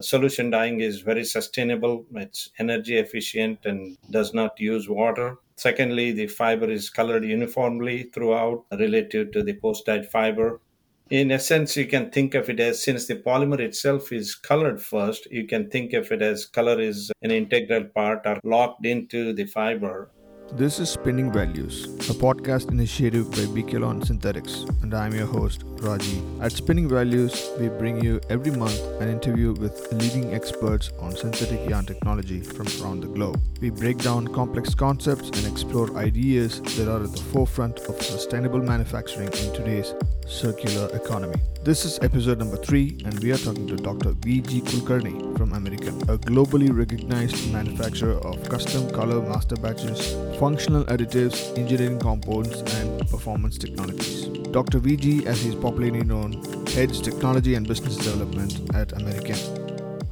Solution dyeing is very sustainable, it's energy efficient and does not use water. Secondly, the fiber is colored uniformly throughout relative to the post dyed fiber. In essence, you can think of it as since the polymer itself is colored first, you can think of it as color is an integral part or locked into the fiber this is Spinning Values, a podcast initiative by Beekaylon Synthetics, and I'm your host, Raji. At Spinning Values, we bring you every month an interview with leading experts on synthetic yarn technology from around the globe. We break down complex concepts and explore ideas that are at the forefront of sustainable manufacturing in today's circular economy. This is episode number three, and we are talking to Dr. V.G. Kulkarni from Americhem, a globally recognized manufacturer of custom color master batches, functional additives, engineering compounds, and performance technologies. Dr. V.G., as he is popularly known, heads technology and business development at Americhem.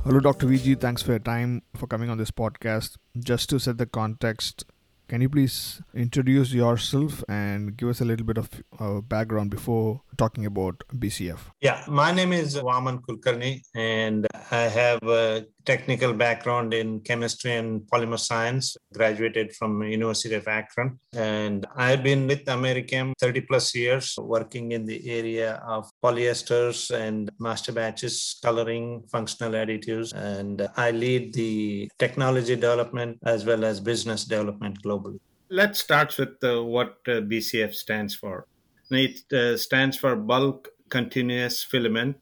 Hello, Dr. VG. Thanks for your time for coming on this podcast. Just to set the context, can you please introduce yourself and give us a little bit of uh, background before talking about BCF? Yeah, my name is Vaman Kulkarni, and I have a technical background in chemistry and polymer science. Graduated from University of Akron, and I've been with Americhem 30 plus years, working in the area of polyesters and master batches, coloring, functional additives, and I lead the technology development as well as business development globally. Let's start with uh, what uh, BCF stands for. It uh, stands for bulk continuous filament.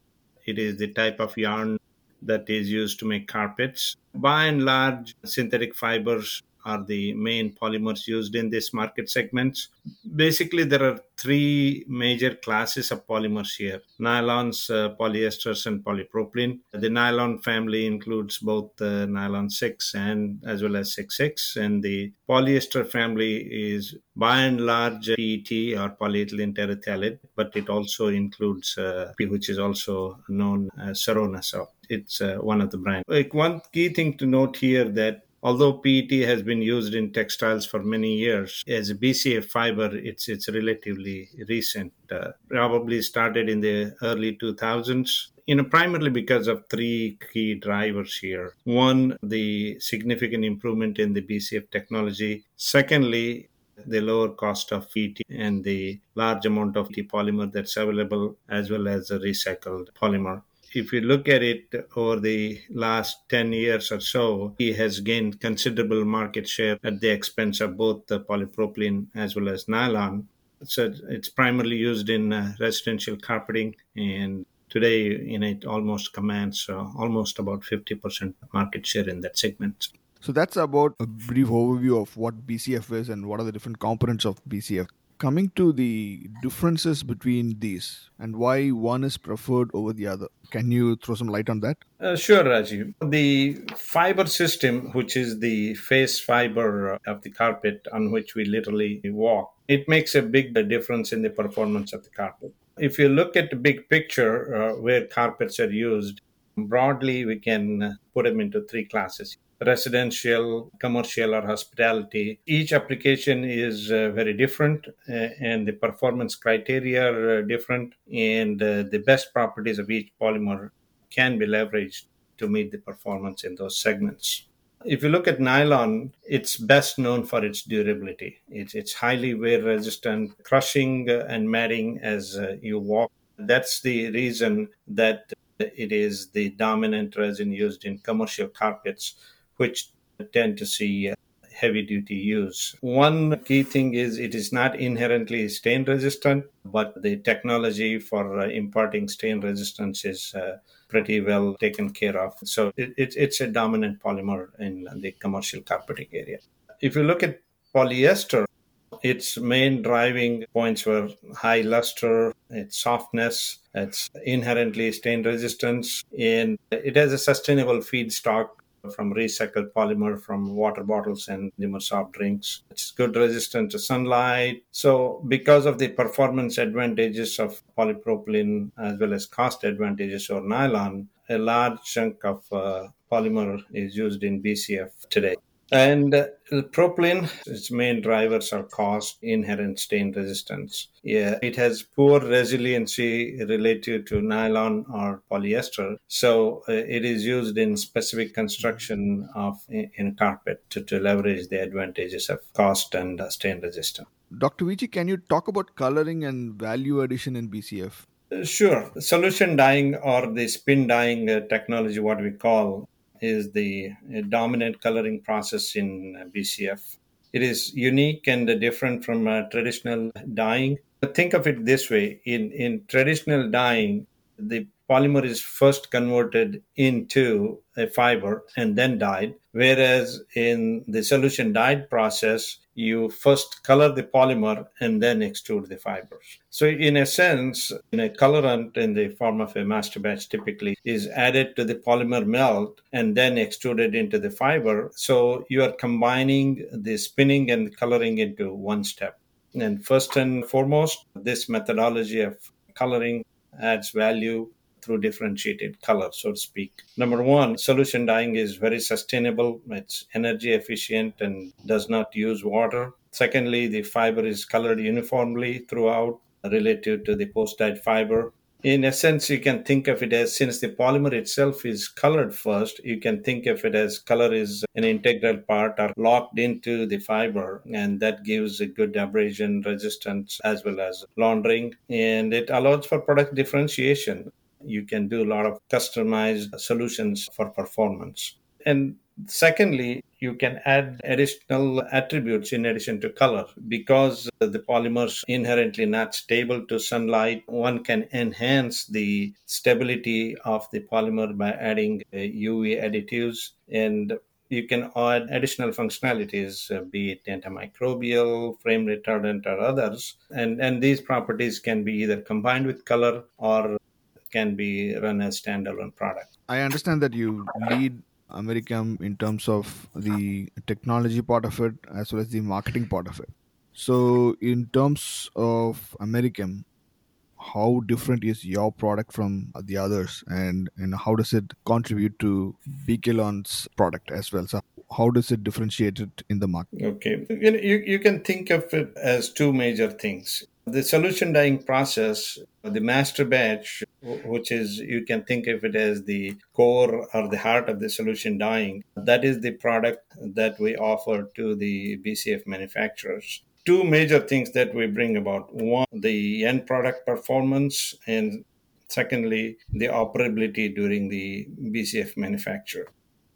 It is the type of yarn that is used to make carpets. By and large, synthetic fibers are the main polymers used in this market segments. Basically, there are three major classes of polymers here nylons, uh, polyesters, and polypropylene. The nylon family includes both uh, nylon 6 and as well as 6,6, and the polyester family is by and large PET or polyethylene terephthalate, but it also includes uh, which is also known as Sorona. So it's uh, one of the brands. Like one key thing to note here that although PET has been used in textiles for many years, as a BCF fiber, it's it's relatively recent. Uh, probably started in the early 2000s. You know, primarily because of three key drivers here. One, the significant improvement in the BCF technology. Secondly, the lower cost of PET and the large amount of the polymer that's available, as well as the recycled polymer if you look at it over the last 10 years or so, he has gained considerable market share at the expense of both the polypropylene as well as nylon. So it's primarily used in uh, residential carpeting and today in it almost commands uh, almost about 50% market share in that segment. So that's about a brief overview of what BCF is and what are the different components of BCF coming to the differences between these and why one is preferred over the other. Can you throw some light on that? Uh, sure Rajeev. The fiber system which is the face fiber of the carpet on which we literally walk it makes a big difference in the performance of the carpet. If you look at the big picture uh, where carpets are used broadly we can put them into three classes residential, commercial, or hospitality. Each application is uh, very different, uh, and the performance criteria are uh, different, and uh, the best properties of each polymer can be leveraged to meet the performance in those segments. If you look at nylon, it's best known for its durability. It's, it's highly wear resistant, crushing and matting as uh, you walk. That's the reason that it is the dominant resin used in commercial carpets which tend to see uh, heavy duty use. One key thing is it is not inherently stain resistant, but the technology for uh, imparting stain resistance is uh, pretty well taken care of. So it, it, it's a dominant polymer in the commercial carpeting area. If you look at polyester, its main driving points were high luster, its softness, its inherently stain resistance, and it has a sustainable feedstock from recycled polymer from water bottles and consumer soft drinks. It's good resistant to sunlight. So because of the performance advantages of polypropylene as well as cost advantages or nylon, a large chunk of uh, polymer is used in BCF today. And uh, propylene, its main drivers are cost, inherent stain resistance. Yeah, it has poor resiliency relative to nylon or polyester. So uh, it is used in specific construction of in carpet to, to leverage the advantages of cost and uh, stain resistance. Dr. VG, can you talk about coloring and value addition in BCF? Sure. Solution dyeing or the spin dyeing technology, what we call, is the uh, dominant coloring process in BCF. It is unique and different from uh, traditional dyeing. Think of it this way in, in traditional dyeing, the polymer is first converted into a fiber and then dyed. Whereas in the solution dyed process, you first color the polymer and then extrude the fibers. So, in a sense, in a colorant in the form of a master batch typically is added to the polymer melt and then extruded into the fiber. So, you are combining the spinning and coloring into one step. And first and foremost, this methodology of coloring adds value through differentiated color, so to speak. Number one, solution dyeing is very sustainable, it's energy efficient and does not use water. Secondly, the fiber is colored uniformly throughout relative to the post dyed fiber. In essence, you can think of it as since the polymer itself is colored first, you can think of it as color is an integral part or locked into the fiber, and that gives a good abrasion resistance as well as laundering, and it allows for product differentiation you can do a lot of customized solutions for performance. And secondly, you can add additional attributes in addition to color because the polymers inherently not stable to sunlight one can enhance the stability of the polymer by adding uv additives and you can add additional functionalities, uh, be it antimicrobial, flame retardant, or others. And, and these properties can be either combined with color or can be run as standalone product. I understand that you lead Americhem in terms of the technology part of it as well as the marketing part of it. So, in terms of Americhem, how different is your product from the others, and and how does it contribute to Beekaylon's product as well? So, how does it differentiate it in the market? Okay, you, you can think of it as two major things. The solution dyeing process, the master batch, which is you can think of it as the core or the heart of the solution dyeing, that is the product that we offer to the BCF manufacturers. Two major things that we bring about one, the end product performance, and secondly, the operability during the BCF manufacture.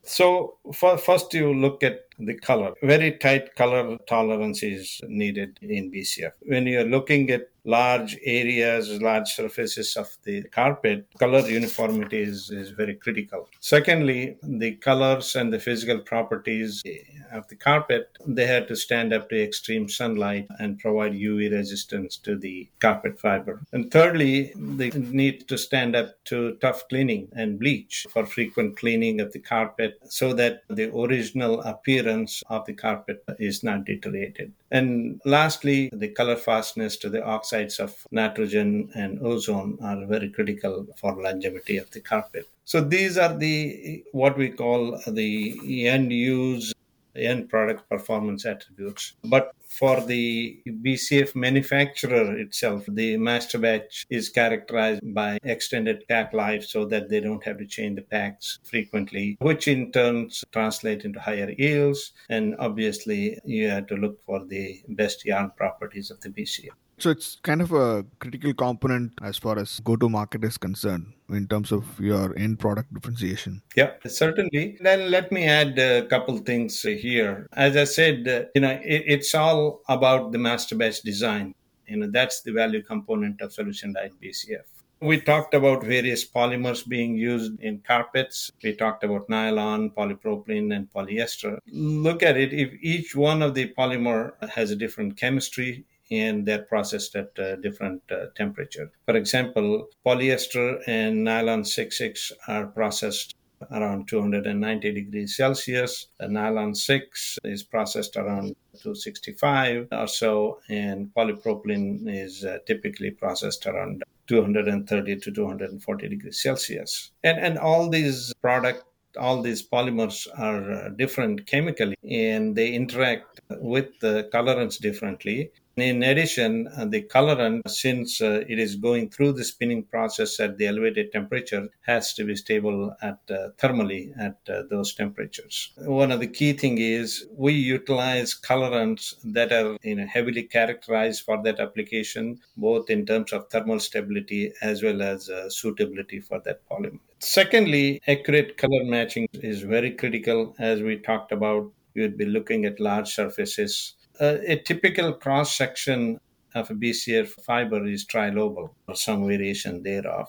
So, for, first, you look at the color. Very tight color tolerance is needed in BCF. When you're looking at large areas, large surfaces of the carpet, color uniformity is, is very critical. Secondly, the colors and the physical properties eh, of the carpet, they had to stand up to extreme sunlight and provide UV resistance to the carpet fiber. And thirdly, they need to stand up to tough cleaning and bleach for frequent cleaning of the carpet so that the original appearance of the carpet is not deteriorated. And lastly, the color fastness to the oxides of nitrogen and ozone are very critical for longevity of the carpet. So these are the what we call the end use end product performance attributes. But for the BCF manufacturer itself, the master batch is characterized by extended pack life so that they don't have to change the packs frequently, which in turn translate into higher yields. And obviously, you have to look for the best yarn properties of the BCF. So it's kind of a critical component as far as go to market is concerned in terms of your end product differentiation. Yeah, certainly. Then let me add a couple things here. As I said, uh, you know, it, it's all about the master batch design. You know, that's the value component of solution dyed BCF. We talked about various polymers being used in carpets. We talked about nylon, polypropylene, and polyester. Look at it. If each one of the polymer has a different chemistry, and they're processed at different uh, temperature. For example, polyester and nylon 66 are processed around 290 degrees Celsius. The nylon 6 is processed around 265 or so, and polypropylene is uh, typically processed around 230 to 240 degrees Celsius. And, and all these product all these polymers are uh, different chemically and they interact with the colorants differently in addition, uh, the colorant, since uh, it is going through the spinning process at the elevated temperature, has to be stable at uh, thermally at uh, those temperatures. One of the key thing is we utilize colorants that are you know, heavily characterized for that application, both in terms of thermal stability as well as uh, suitability for that polymer. Secondly, accurate color matching is very critical. As we talked about, you would be looking at large surfaces uh, a typical cross section of a BCF fiber is trilobal or some variation thereof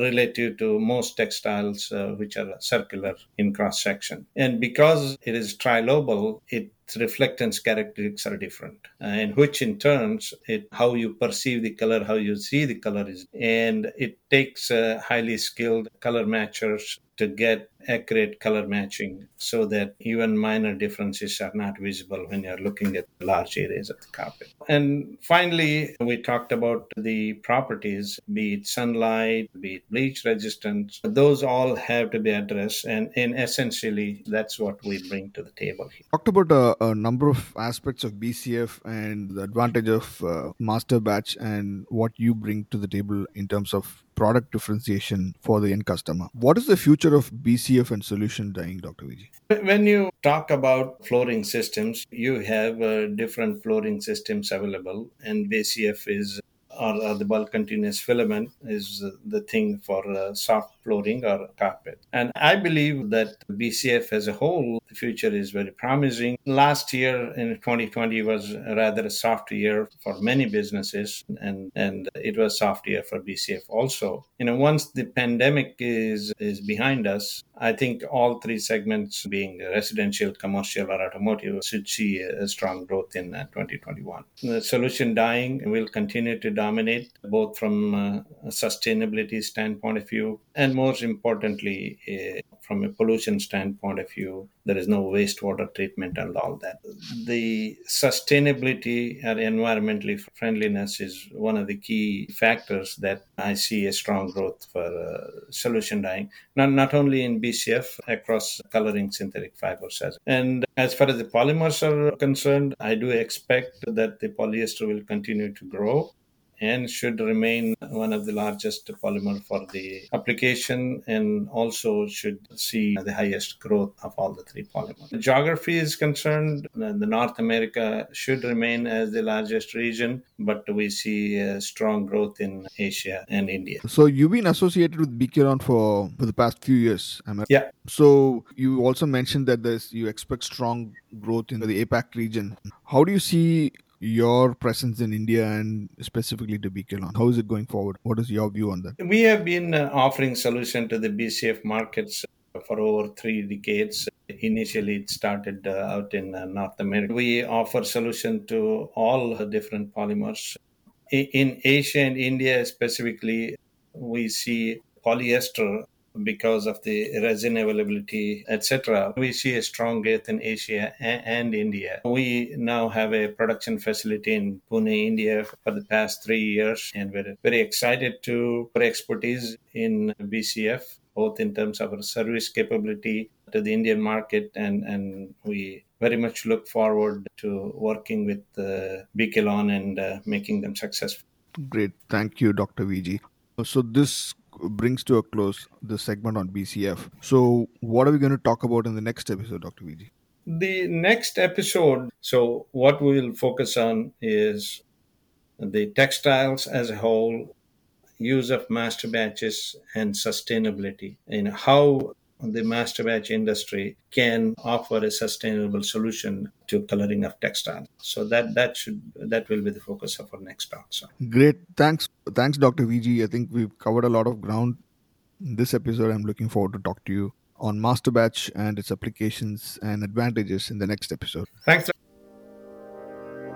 relative to most textiles uh, which are circular in cross section. And because it is trilobal, its reflectance characteristics are different, and which in turns it how you perceive the color, how you see the color is, and it takes uh, highly skilled color matchers to get accurate color matching so that even minor differences are not visible when you're looking at large areas of the carpet. And finally, we talked about the properties, be it sunlight, be it bleach resistance. Those all have to be addressed. And, and essentially, that's what we bring to the table here. Talked about a, a number of aspects of BCF and the advantage of uh, master batch and what you bring to the table in terms of product differentiation for the end customer. What is the future of BCF and solution dyeing, Dr. VG? When you talk about flooring systems, you have uh, different flooring systems available, and BCF is or, or the bulk continuous filament is the thing for uh, soft flooring or carpet. And I believe that BCF as a whole, the future is very promising. Last year in 2020 was rather a soft year for many businesses, and, and it was soft year for BCF also. You know, once the pandemic is, is behind us, I think all three segments, being residential, commercial, or automotive, should see a strong growth in uh, 2021. The solution dyeing will continue to dominate both from a sustainability standpoint of view and most importantly, from a pollution standpoint of view, there is no wastewater treatment and all that. The sustainability and environmentally friendliness is one of the key factors that I see a strong growth for uh, solution dyeing, not, not only in BCF, across coloring synthetic fibers. And as far as the polymers are concerned, I do expect that the polyester will continue to grow and should remain one of the largest polymer for the application and also should see the highest growth of all the three polymers. The geography is concerned, the North America should remain as the largest region, but we see strong growth in Asia and India. So you've been associated with Beekaylon for, for the past few years, am I Yeah. So you also mentioned that there's you expect strong growth in the APAC region. How do you see your presence in India and specifically to Beekaylon? How is it going forward? What is your view on that? We have been uh, offering solution to the BCF markets for over three decades. Initially, it started uh, out in uh, North America. We offer solution to all different polymers. In Asia and India specifically, we see polyester because of the resin availability, etc. We see a strong growth in Asia and India. We now have a production facility in Pune, India for the past three years, and we're very excited to for expertise in BCF both in terms of our service capability to the Indian market, and, and we very much look forward to working with uh, Beekaylon and uh, making them successful. Great. Thank you, Dr. VG. So, this brings to a close the segment on BCF. So, what are we going to talk about in the next episode, Dr. VG? The next episode, so what we will focus on is the textiles as a whole, use of master batches, and sustainability, and how the master batch industry can offer a sustainable solution to coloring of textiles. So that that should that will be the focus of our next talk. So great, thanks, thanks, Dr. VG. I think we've covered a lot of ground in this episode. I'm looking forward to talk to you on master batch and its applications and advantages in the next episode. Thanks.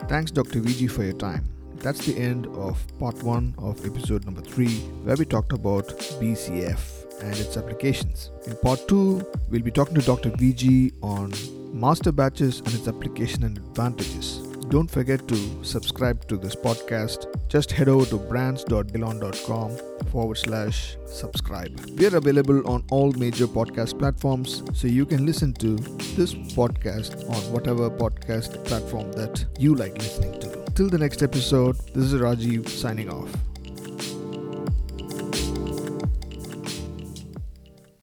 Thanks, Dr. VG, for your time. That's the end of part one of episode number three, where we talked about BCF and its applications. In part 2, we'll be talking to Dr. VG on master batches and its application and advantages. don't forget to subscribe to this podcast. Just head over to brands.delon.com forward slash subscribe. We are available on all major podcast platforms, so you can listen to this podcast on whatever podcast platform that you like listening to. Till the next episode, this is Rajeev signing off.